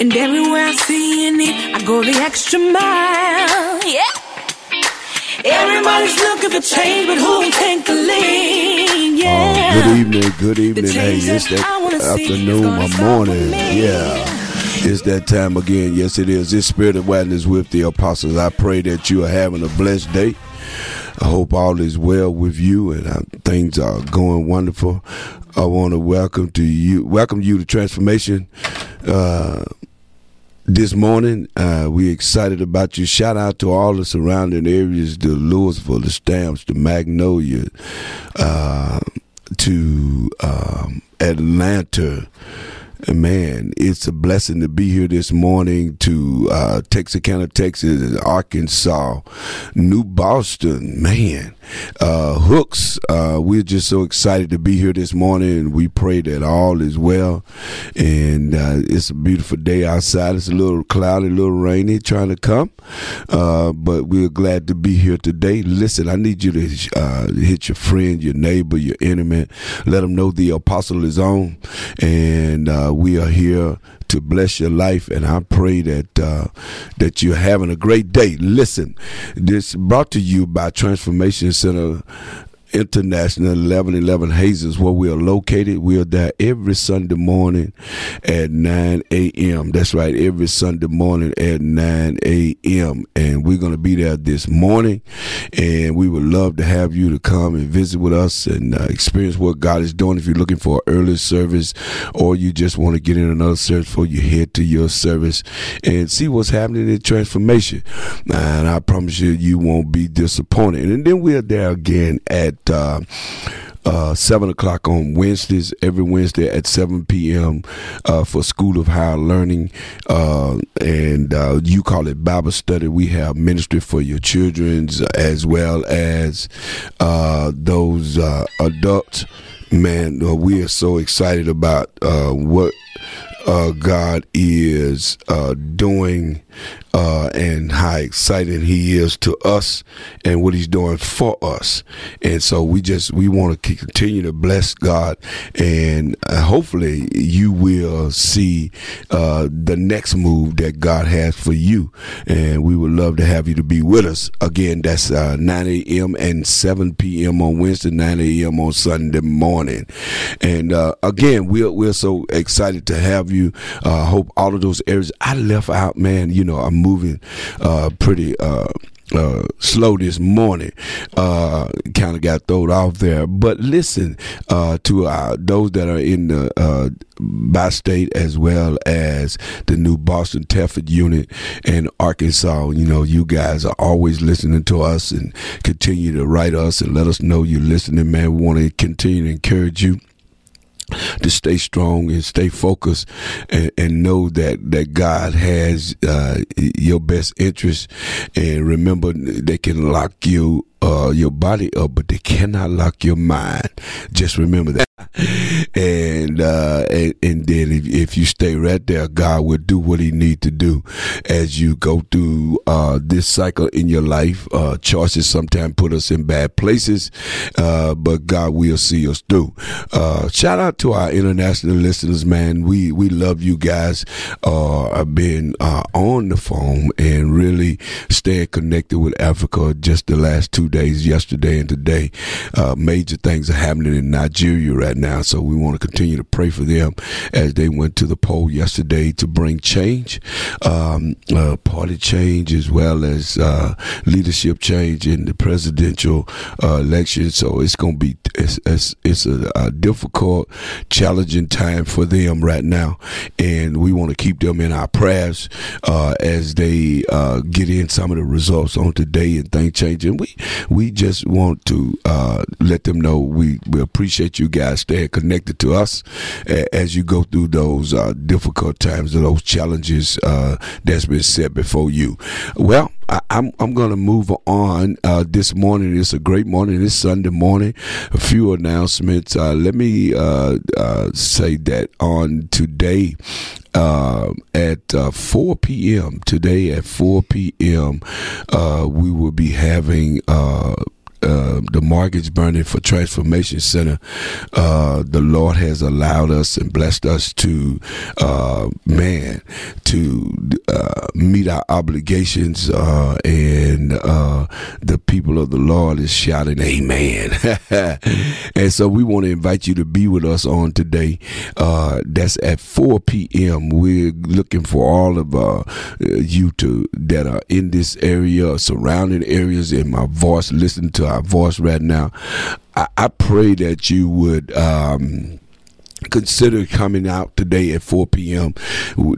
And everywhere I see need, I go the extra mile. Yeah. Everybody's looking for change, but who'll take the lead? Yeah. Oh, good evening, good evening. Hey, it's that afternoon, my morning. Yeah. It's that time again. Yes, it is. This Spirit Awareness with the apostles. I pray that you are having a blessed day. I hope all is well with you and uh, things are going wonderful. I want to welcome to you, welcome you to Transformation. Uh, this morning. Uh, we're excited about you. Shout out to all the surrounding areas, the Lewisville, the Stamps, the Magnolia, uh, to um, Atlanta, man, it's a blessing to be here this morning to uh, Texarkana, Texas, Arkansas, New Boston, man, uh, Hooks. Uh, we're just so excited to be here this morning, and we pray that all is well. And uh, it's a beautiful day outside. It's a little cloudy, a little rainy, trying to come, uh, but we're glad to be here today. Listen, I need you to uh, hit your friend, your neighbor, your enemy, let them know the apostle is on, and uh, we are here to bless your life, and I pray that uh, that you're having a great day. Listen, this brought to you by Transformation Center International 1111 Hazes, where we are located. We are there every Sunday morning at 9 a.m. That's right, every Sunday morning at 9 a.m. And we're going to be there this morning. And we would love to have you to come and visit with us and uh, experience what God is doing. If you're looking for an early service or you just want to get in another service before you head to your service and see what's happening in transformation. And I promise you, you won't be disappointed. And then we're there again at uh, uh, 7 o'clock on Wednesdays, every Wednesday at 7 p.m. Uh, for School of Higher Learning. Uh, and uh, you call it Bible study. We have ministry for your children's as well as uh, those uh, adults. Man, we are so excited about what God is doing uh, and how exciting he is to us and what he's doing for us. And so we just we want to continue to bless God, and uh, hopefully you will see uh, the next move that God has for you. And we would love to have you to be with us again. That's uh, 9 a.m. and 7 p.m. on Wednesday, 9 a.m. on Sunday morning. And uh, again, we're we're so excited to have you. Uh, hope all of those areas I left out, man. You know, I'm moving uh, pretty uh, uh, slow this morning. Uh, kind of got thrown off there. But listen uh, to uh, those that are in the uh, Bi-State as well as the new Boston Telford unit and Arkansas. You know, you guys are always listening to us and continue to write us and let us know you're listening, man. We want to continue to encourage you to stay strong and stay focused and, and know that that God has uh, your best interest. And remember they can lock you uh, your body up, but they cannot lock your mind. Just remember that. And, uh, and, and then if, if you stay right there, God will do what he need to do as you go through, uh, this cycle in your life. Uh, choices sometimes put us in bad places, uh, but God will see us through. Uh, shout out to our international listeners, man. We, we love you guys, uh, I've been, uh, on the phone and really staying connected with Africa just the last two days, yesterday and today. Uh, major things are happening in Nigeria right now, so we want to continue to pray for them as they went to the poll yesterday to bring change, um, uh, party change, as well as uh, leadership change in the presidential uh, election. So it's going to be it's, it's, it's a, a, difficult, challenging time for them right now, and we want to keep them in our prayers uh, as they uh, get in some of the results on today and things changing. We we just want to uh, let them know we, we appreciate you guys staying connected to us as you go through those uh, difficult times or those challenges uh, that's been set before you. Well, I, am I'm, to move on uh, this morning. It's a great morning. It's Sunday morning. A few announcements. Uh, let me uh, uh say that on today uh, at uh, 4 p.m. today at 4 p.m. we will be having uh, the mortgage burning for Transformation Center, uh, the Lord has allowed us and blessed us to, uh, man, to uh, meet our obligations, uh, and the people of the Lord is shouting Amen. and so we want to invite you to be with us on today. that's at 4 p.m. We're looking for all of you to that are in this area, surrounding areas, in my voice, listen to our voice right now. I, I pray that you would. Um, consider coming out today at 4 p.m.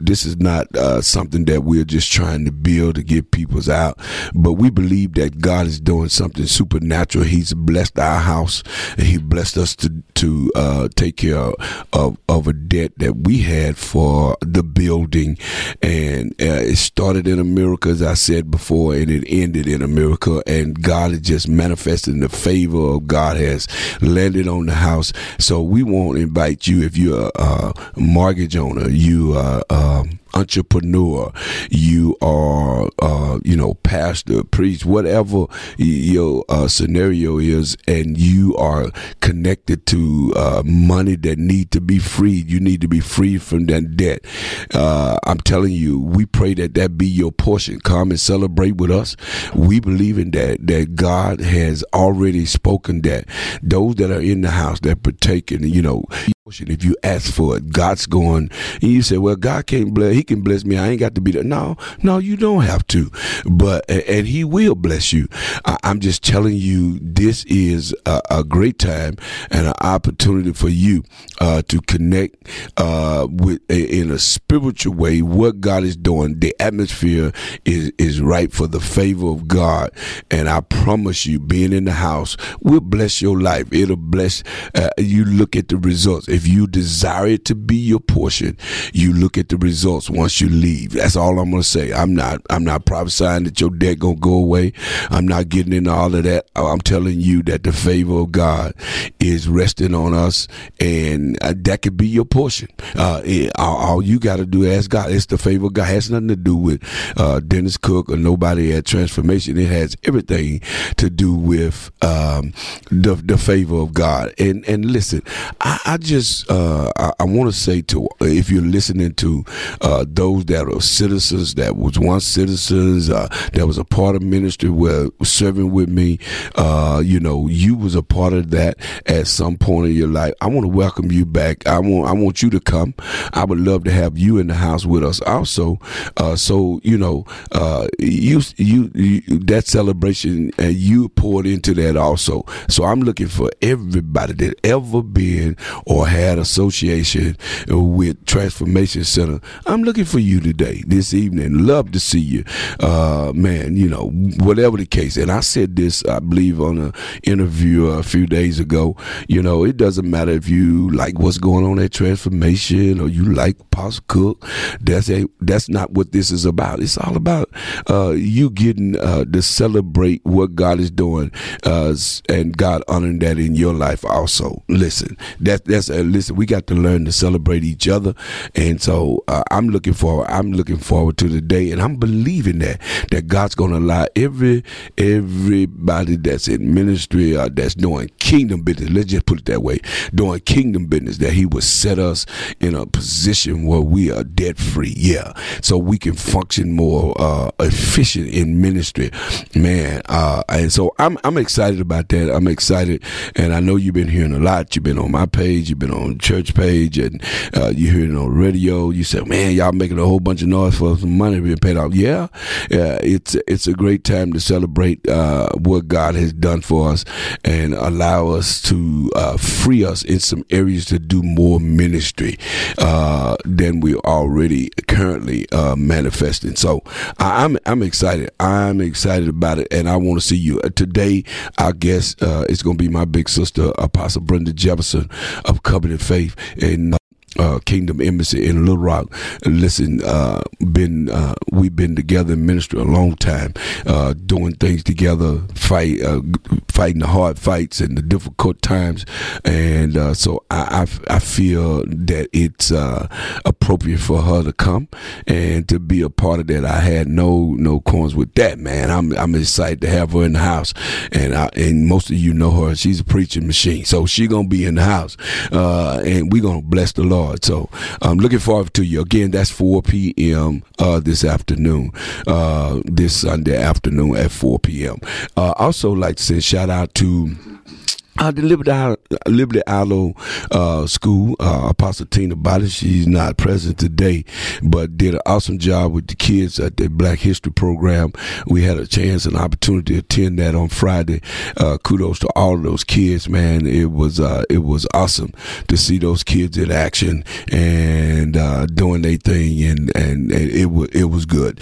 This is not uh, something that we're just trying to build to get people's out, but we believe that God is doing something supernatural. He's blessed our house, and He blessed us to to uh, take care of of a debt that we had for the building, and uh, it started in America, as I said before, and it ended in America. And God is just manifesting the favor of God has landed on the house. So we want to invite you you if you're a, mortgage owner, you are um, entrepreneur, you are, uh, you know, pastor, priest, whatever your uh, scenario is, and you are connected to uh, money that need to be freed. You need to be freed from that debt. Uh, I'm telling you, we pray that that be your portion. Come and celebrate with us. We believe in that, that God has already spoken that those that are in the house that partake in, you know, if you ask for it, God's going, and you say, well, God can't bless, he can bless me. I ain't got to be there. No, no, you don't have to, but, and he will bless you. I, am just telling you, this is a, a, great time and an opportunity for you, uh, to connect, uh, with, in a spiritual way, what God is doing. The atmosphere is, is right for the favor of God. And I promise you, being in the house will bless your life. It'll bless, uh, you look at the results if you desire it to be your portion, you look at the results once you leave. That's all I'm gonna say. I'm not I'm not prophesying that your debt gonna go away. I'm not getting into all of that. I'm telling you that the favor of God is resting on us, and uh, that could be your portion. Uh, all, all, you got to do is ask God. It's the favor of God. It has nothing to do with uh, Dennis Cook or nobody at Transformation. It has everything to do with um, the the favor of God. And and listen, I, I just uh, I, I want to say to if you're listening to uh, those that are citizens that was once citizens uh, that was a part of ministry where serving with me, uh, you know, you was a part of that at some point in your life. I want to welcome you back. I want I want you to come. I would love to have you in the house with us also. Uh, so you know, uh, you, you, you that celebration and you poured into that also. So I'm looking for everybody that ever been or had association with Transformation Center. I'm looking for you today, this evening. Love to see you. Uh, man, you know, whatever the case. And I said this, I believe, on an interview a few days ago. You know, it doesn't matter if you like what's going on at Transformation or you like Apostle Cook. That's a that's not what this is about. It's all about uh, you getting uh, to celebrate what God is doing uh, and God honoring that in your life also. Listen, that that's uh, listen. We got to learn to celebrate each other, and so uh, I'm looking forward. I'm looking forward to the day, and I'm believing that that God's going to allow every everybody that's in ministry or that's doing kingdom business. Let's just put it that way, doing kingdom business. That He will set us in a position where we are debt free. Yeah, so we can function more uh, efficient in ministry, man. Uh, and so I'm I'm excited about that. I'm excited, and I know you've been hearing a lot. You've been on my page. You've been on church page, and uh, you hear it on radio. You say, "Man, y'all making a whole bunch of noise for some money being paid off." Yeah, yeah. It's it's a great time to celebrate uh, what God has done for us and allow us to uh, free us in some areas to do more ministry uh, than we already currently uh, manifesting. So I'm, I'm excited. I'm excited about it, and I want to see you today. I guess uh, is going to be my big sister, Apostle Brenda Jefferson of Covenant Faith, and uh, Kingdom Embassy in Little Rock. Listen, uh, been uh, we've been together in ministry a long time, uh, doing things together, fight, uh, fighting the hard fights and the difficult times, and uh, so I, I, I feel that it's appropriate for her to come and to be a part of that. I had no no corns with that, man. I'm I'm excited to have her in the house, and I, and most of you know her. She's a preaching machine, so she gonna be in the house, and we gonna bless the Lord. So I'm looking forward to you. Again, that's 4 p.m. Uh, this afternoon, uh, this Sunday afternoon at 4 p.m. Uh, also, like to say shout out to uh, the Liberty, Liberty-Eylau uh, School, uh, Apostle Tina Body, she's not present today, but did an awesome job with the kids at the Black History Program. We had a chance and opportunity to attend that on Friday. Uh, kudos to all of those kids, man. It was uh, it was awesome to see those kids in action and uh, doing their thing, and, and, and it was it was good.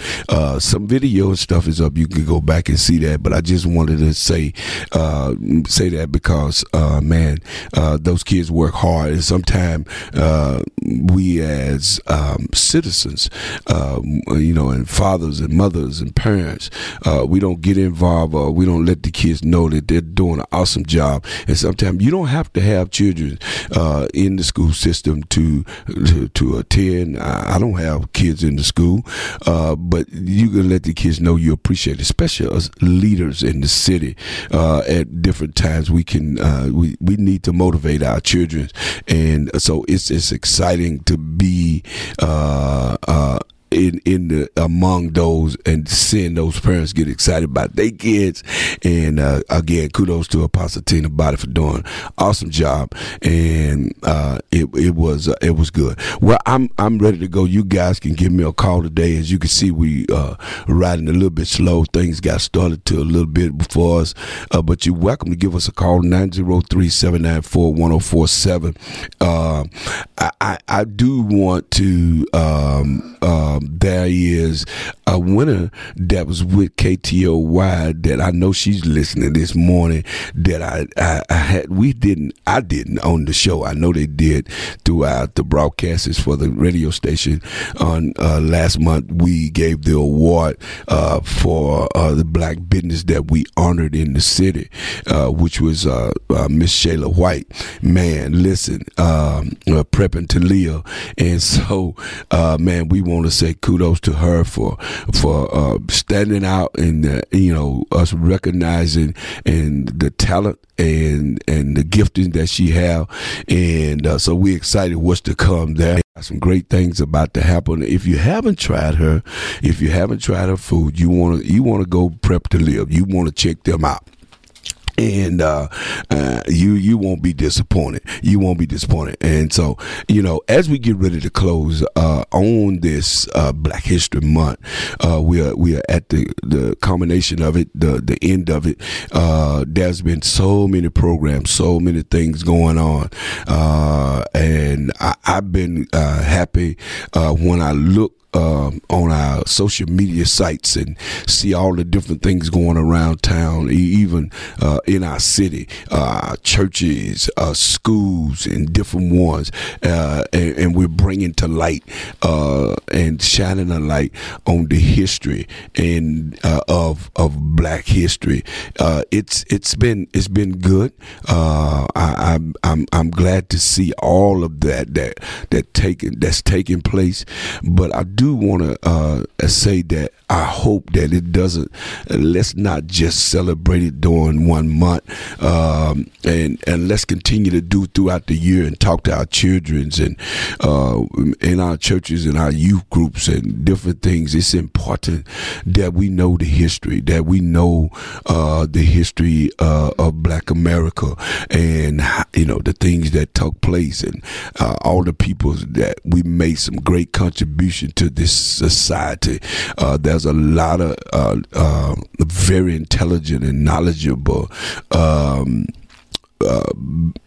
some video and stuff is up. You can go back and see that, but I just wanted to say say that because because uh, man, uh, those kids work hard, and sometimes uh, we as um, citizens, um, you know, and fathers and mothers and parents, uh, we don't get involved we don't let the kids know that they're doing an awesome job. And sometimes you don't have to have children uh, in the school system to to, to attend. I, I, don't have kids in the school, uh, but you can let the kids know you appreciate, it, especially as leaders in the city. at different times, we can uh, we we need to motivate our children, and so it's it's exciting to be uh, uh, in in the among those and seeing those parents get excited about their kids. And uh, again, kudos to Apostle Tina Body for doing awesome job, and uh, it it was uh, it was good. Well, I'm I'm ready to go. You guys can give me a call today. As you can see, we uh, riding a little bit slow. Things got started to a little bit before us, uh, but you're welcome to give us a call 903-794-1047. Uh, I, I, I do want to. Um, um, there is a winner that was with KTOY that I know she's listening this morning. That I, I, I had we didn't I didn't on the show. I know they did throughout the broadcasts for the radio station. On uh, last month, we gave the award uh, for uh, the black business that we honored in the city, uh, which was uh, uh, Miss Shayla White. Man, listen, um, prepping to live, and so man, we want to say kudos to her for for uh, standing out and uh, you know us recognizing and the talent and and the gifting that she have, and uh, so we're excited what's to come there. Some great things about to happen. If you haven't tried her, if you haven't tried her food, you want to you want to go prep to live. You want to check them out and uh, uh, you you won't be disappointed. You won't be disappointed. And so, you know, as we get ready to close uh, on this uh, Black History Month, uh, we are we are at the the culmination of it, the the end of it. Uh, there's been so many programs, so many things going on, and I, have been happy when I look um, on our social media sites and see all the different things going around town, even uh, in our city, uh, churches, uh, schools, and different ones, uh, and, and, we're bringing to light uh, and shining a light on the history and uh, of of Black history. it's it's been it's been good. I, I'm I'm I'm glad to see all of that that that taking that's taking place, but I do do want to uh, say that I hope that it doesn't. let's not just celebrate it during one month, um, and and let's continue to do throughout the year and talk to our childrens and uh, in our churches and our youth groups and different things. It's important that we know the history, that we know uh, the history uh, of Black America, and you know the things that took place and uh, all the people that we made some great contribution to this society. Uh, there's a lot of uh, uh, very intelligent and knowledgeable. Um, uh,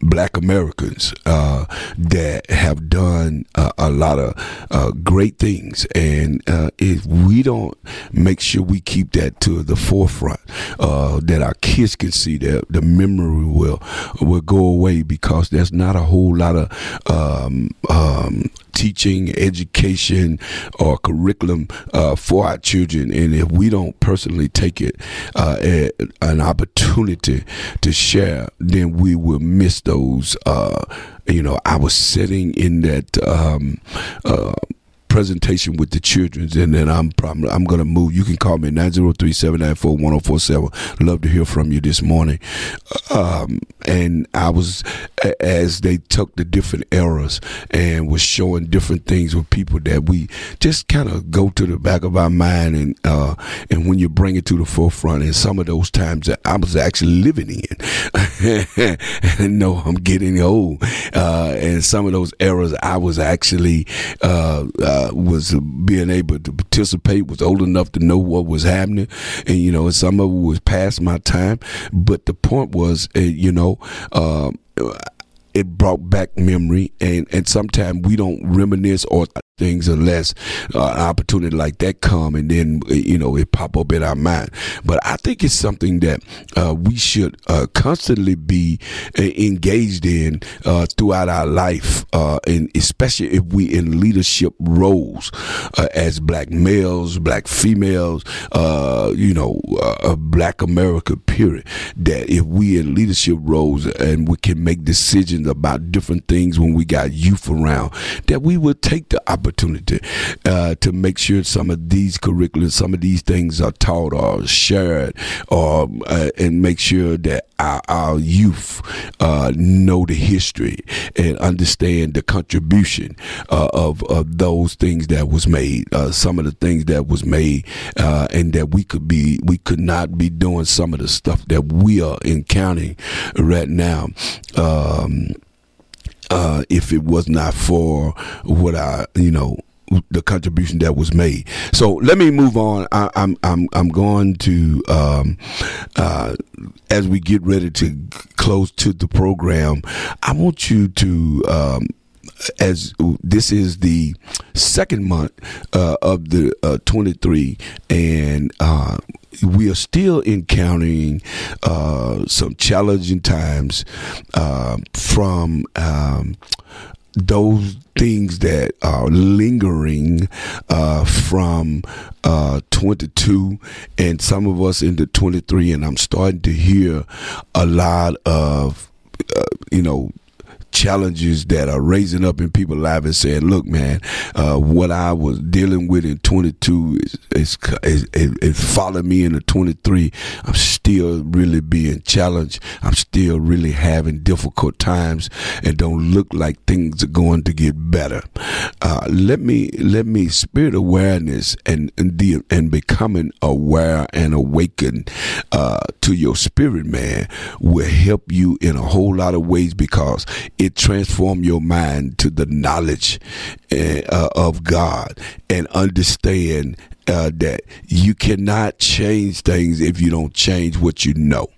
black Americans uh, that have done uh, a lot of uh, great things, and uh, if we don't make sure we keep that to the forefront, uh, that our kids can see that the memory will will go away because there's not a whole lot of um, um, teaching, education, or curriculum uh, for our children. And if we don't personally take it uh, an opportunity to share, then we will miss those. Uh, you know, I was sitting in that um, uh, presentation with the children, and then I'm probably I'm gonna move. You can call me 903-794-1047. Love to hear from you this morning. Um, and I was as they took the different eras and was showing different things with people that we just kind of go to the back of our mind, and uh, and when you bring it to the forefront, and some of those times that I was actually living in, and know I'm getting old, uh, and some of those eras I was actually. Uh, uh was being able to participate, was old enough to know what was happening, and you know, some of it was past my time. But the point was, uh, you know. Uh, it brought back memory. And and sometimes we don't reminisce or things unless uh, an opportunity like that come and then you know it pop up in our mind. But i think it's something that uh, we should uh, constantly be uh, engaged in uh, throughout our life uh, and especially if we in leadership roles as black males black females you know black america period. That if we in leadership roles and we can make decisions about different things when we got youth around that we would take the opportunity opportunity uh, to make sure some of these curriculums, some of these things are taught or shared, or uh, and make sure that our, our youth uh, know the history and understand the contribution uh, of, of those things that was made. Uh, some of the things that was made, uh, and that we could be, we could not be doing some of the stuff that we are encountering right now. Um, uh, if it was not for what I, you know, the contribution that was made. So let me move on. I, am I'm, I'm I'm going to um, uh, as we get ready to close to the program. I want you to. Um, as this is the second month uh, of the uh, 23 and uh, we are still encountering uh, some challenging times uh, from um, those things that are lingering uh, from uh, 22 and some of us into 23 and i'm starting to hear a lot of uh, you know challenges that are raising up in people's lives and saying, "Look, man, uh, what I was dealing with in 22 is is, is, is, is following me into 23. I'm still really being challenged. I'm still really having difficult times, and don't look like things are going to get better. Uh, let me let me spirit awareness and and, the, and becoming aware and awakened uh, to your spirit, man, will help you in a whole lot of ways because it it transform your mind to the knowledge uh, of God and understand uh, that you cannot change things if you don't change what you know.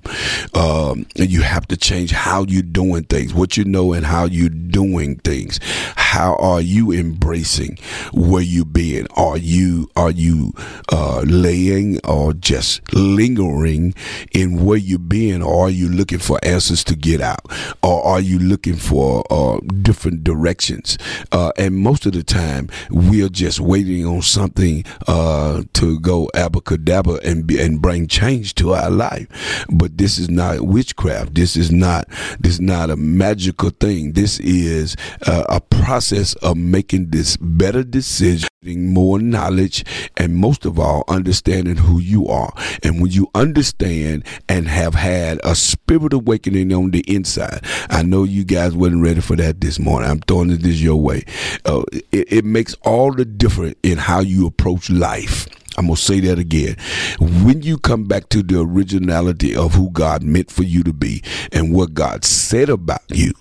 Um, and you have to change how you're doing things, what you know, and how you're doing things. How are you embracing where you being? Are you are you uh, laying or just lingering in where you being, or are you looking for answers to get out, or are you looking for uh, different directions? Uh, and most of the time, we're just waiting on something. Uh, uh, to go abracadabra and and bring change to our life. But this is not witchcraft. This is not this is not a magical thing. This is uh, a process of making this better decision, more knowledge, and most of all, understanding who you are. And when you understand and have had a spirit awakening on the inside, I know you guys wasn't ready for that this morning. I'm throwing this your way. Uh, it, it makes all the difference in how you approach life life. I'm going to say that again. When you come back to the originality of who God meant for you to be and what God said about you,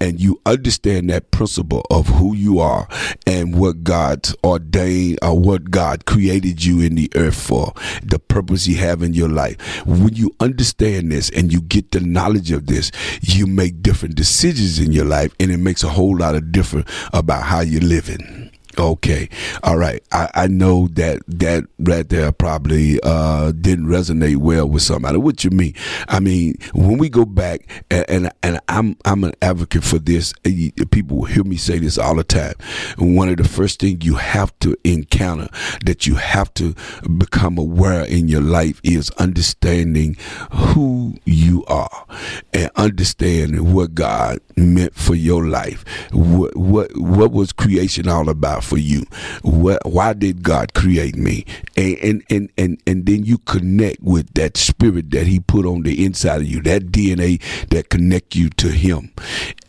and you understand that principle of who you are and what God ordained or what God created you in the earth for, the purpose He have in your life. When you understand this and you get the knowledge of this, you make different decisions in your life, and it makes a whole lot of difference about how you're living. Okay, all right. I, I know that that right there probably uh, didn't resonate well with somebody. What you mean? I mean, when we go back, and and, and I'm I'm an advocate for this. People hear me say this all the time. One of the first things you have to encounter that you have to become aware in your life is understanding who you are and understanding what God meant for your life. What what what was creation all about? For you. Why did God create me? And, and, and, and, and then you connect with that spirit that he put on the inside of you, that DNA that connect you to him.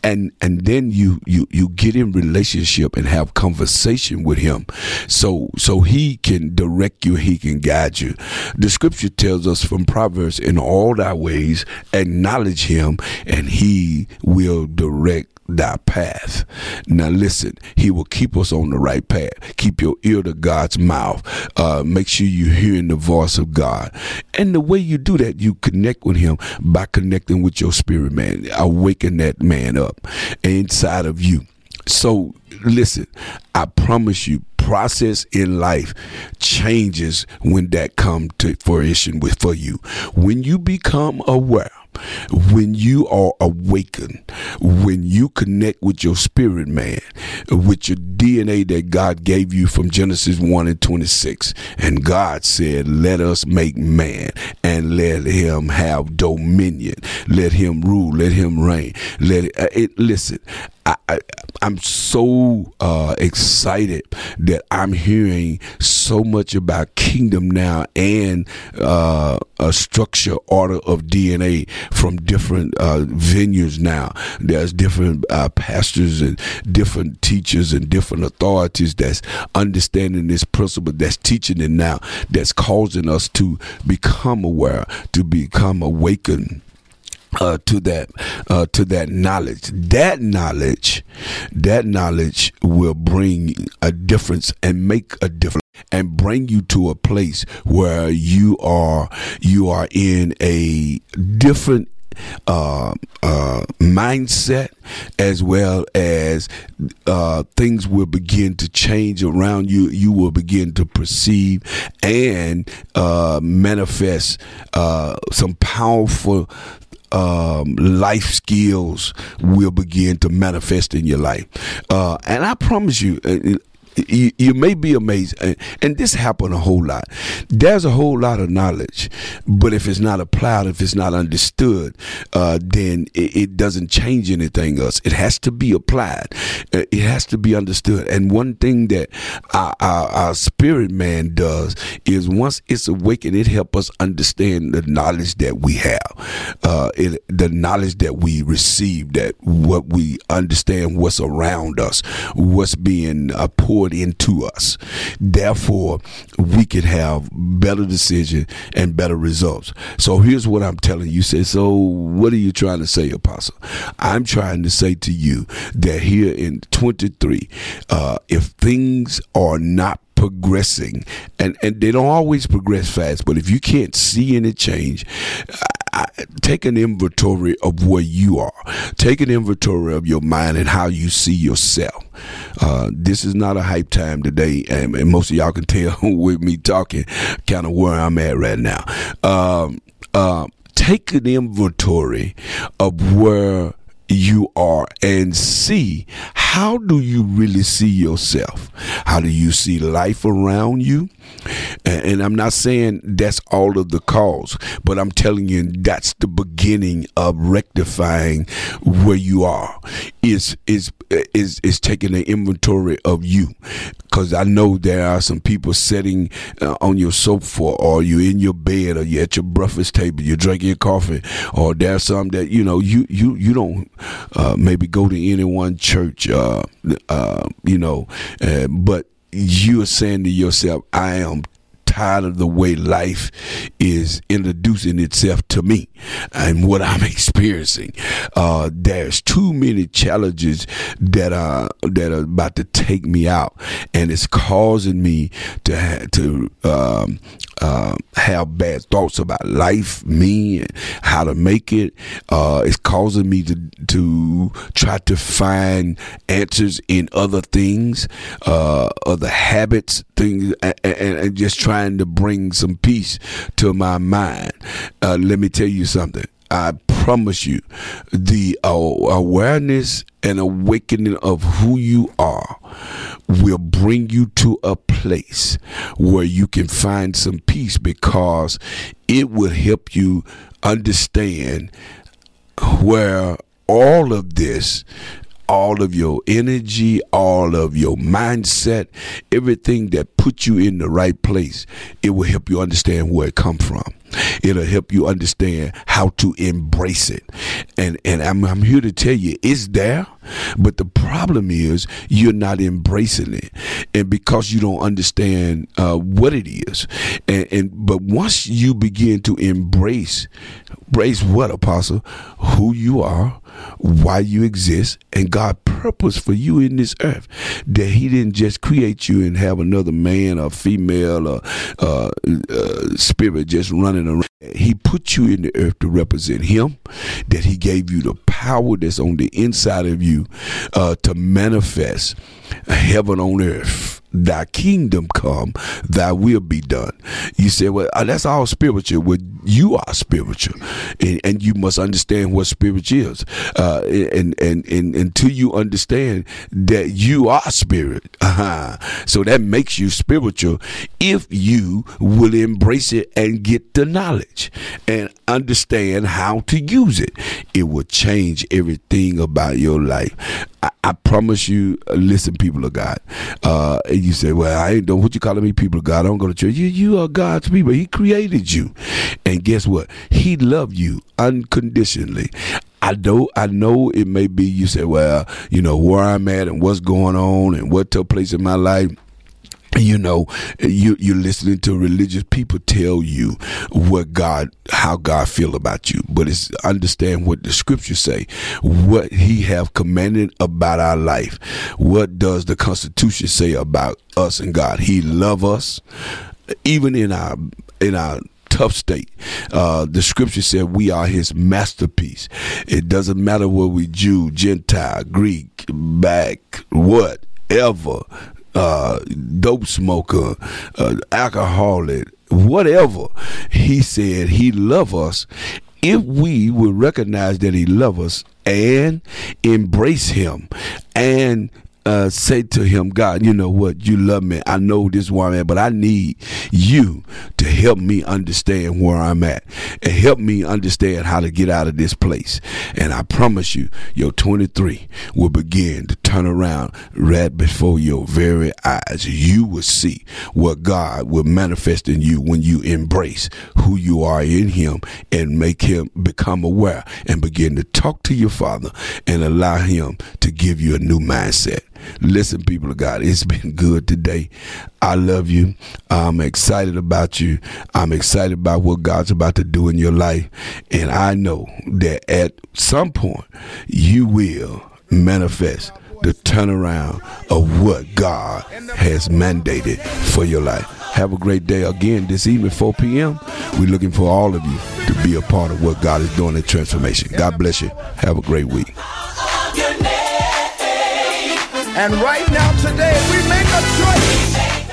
And, and then you, you, you get in relationship and have conversation with him. So, so he can direct you. He can guide you. The scripture tells us from Proverbs in all thy ways, acknowledge him and he will direct thy path. Now listen, he will keep us on the right path. Keep your ear to God's mouth. Uh, make sure you're hearing the voice of God. And the way you do that, you connect with him by connecting with your spirit man. Awaken that man up inside of you. So listen, I promise you, process in life changes when that come to fruition with for you. When you become aware when you are awakened, when you connect with your spirit man, with your DNA that God gave you from Genesis 1 and 26, and God said, Let us make man and let him have dominion, let him rule, let him reign. Let it, uh, it listen, I, I, am so uh, excited that I'm hearing so much about kingdom now and uh, a structure order of DNA from different uh, venues now. There's different uh, pastors and different teachers and different authorities that's understanding this principle, that's teaching it now, that's causing us to become aware, to become awakened uh, to that uh, to that knowledge. That knowledge, that knowledge will bring a difference and make a difference and bring you to a place where you are you are in a different uh, uh, mindset as well as uh, things will begin to change around you. You will begin to perceive and uh, manifest uh, some powerful um, life skills will begin to manifest in your life. Uh, and I promise you, uh, you, you may be amazed, and, this happen a whole lot. There's a whole lot of knowledge, but if it's not applied, if it's not understood, uh, then it, it, doesn't change anything else. It has to be applied. Uh, it has to be understood. And one thing that our, our, our spirit man does is once it's awakened, it helps us understand the knowledge that we have, uh, it, the knowledge that we receive, that what we understand, what's around us, what's being uh, poured poured into us. Therefore, we can have better decision and better results. So here's what I'm telling you. Say, so what are you trying to say, Apostle? I'm trying to say to you that here in 23, uh, if things are not progressing and and they don't always progress fast but if you can't see any change I, take an inventory of where you are. Take an inventory of your mind and how you see yourself. Uh, this is not a hype time today and, and, most of y'all can tell with me talking kind of where i'm at right now. Um, uh, take an inventory of where you are and see how do you really see yourself? How do you see life around you? And I'm not saying that's all of the cause, but I'm telling you that's the beginning of rectifying where you are. Is is is is taking an inventory of you, because I know there are some people sitting uh, on your sofa, or you're in your bed, or you're at your breakfast table, you're drinking your coffee, or there's some that you know you you you don't uh, maybe go to any one church, uh, uh you know, uh, but you're saying to yourself, I am tired of the way life is introducing itself to me and what I'm experiencing. Uh, there's too many challenges that are that are about to take me out, and it's causing me to to um, uh, have bad thoughts about life, me, and how to make it. Uh, it's causing me to to try to find answers in other things, uh, other habits, things, and, and, and, just trying to bring some peace to my mind. Uh, let me tell you something. I promise you, the awareness and awakening of who you are will bring you to a place where you can find some peace because it will help you understand where all of this all of your energy, all of your mindset, everything that puts you in the right place, it will help you understand where it come from. It'll help you understand how to embrace it. And and I'm, I'm here to tell you it's there, but the problem is you're not embracing it. And because you don't understand uh, what it is. And, and but once you begin to embrace embrace what apostle who you are why you exist and God purpose for you in this earth. That He didn't just create you and have another man or female or uh, uh, spirit just running around. He put you in the earth to represent Him. That He gave you the power that's on the inside of you uh, to manifest heaven on earth thy kingdom come, thy will be done. You say, well, uh, that's all spiritual. Well, you are spiritual, and, and you must understand what spirit is. Uh, and, and, and until you understand that you are spirit, uh-huh. so that makes you spiritual if you will embrace it and get the knowledge and understand how to use it. It will change everything about your life. I, I promise you, listen, people of God. Uh, you say, well, I ain't doing what you calling me people of God. I don't go to church. You, you are God's people. He created you. And guess what? He loved you unconditionally. I know, I know it may be you say, well, you know, where I'm at and what's going on and what took place in my life you know you you're listening to religious people tell you what god how god feel about you. But it's understand what the scriptures say. What he have commanded about our life. What does the constitution say about us and god? He love us even in our in our tough state. Uh, the scripture said we are his masterpiece. It doesn't matter whether we Jew, Gentile, Greek, back, whatever uh, dope smoker, uh, alcoholic, whatever. He said he love us if we would recognize that he love us and embrace him and uh, say to him, God, you know what? You love me. I know this where I'm at, but I need you to help me understand where I'm at and help me understand how to get out of this place. And I promise you, your 23 will begin turn around right before your very eyes. You will see what God will manifest in you when you embrace who you are in Him and make Him become aware and begin to talk to your Father and allow Him to give you a new mindset. Listen, people of God, it's been good today. I love you. I'm excited about you. I'm excited about what God's about to do in your life. And I know that at some point you will manifest the turnaround of what God has mandated for your life. Have a great day again this evening, 4 p.m. We're looking for all of you to be a part of what God is doing in transformation. God bless you. Have a great week. And right now, today, we.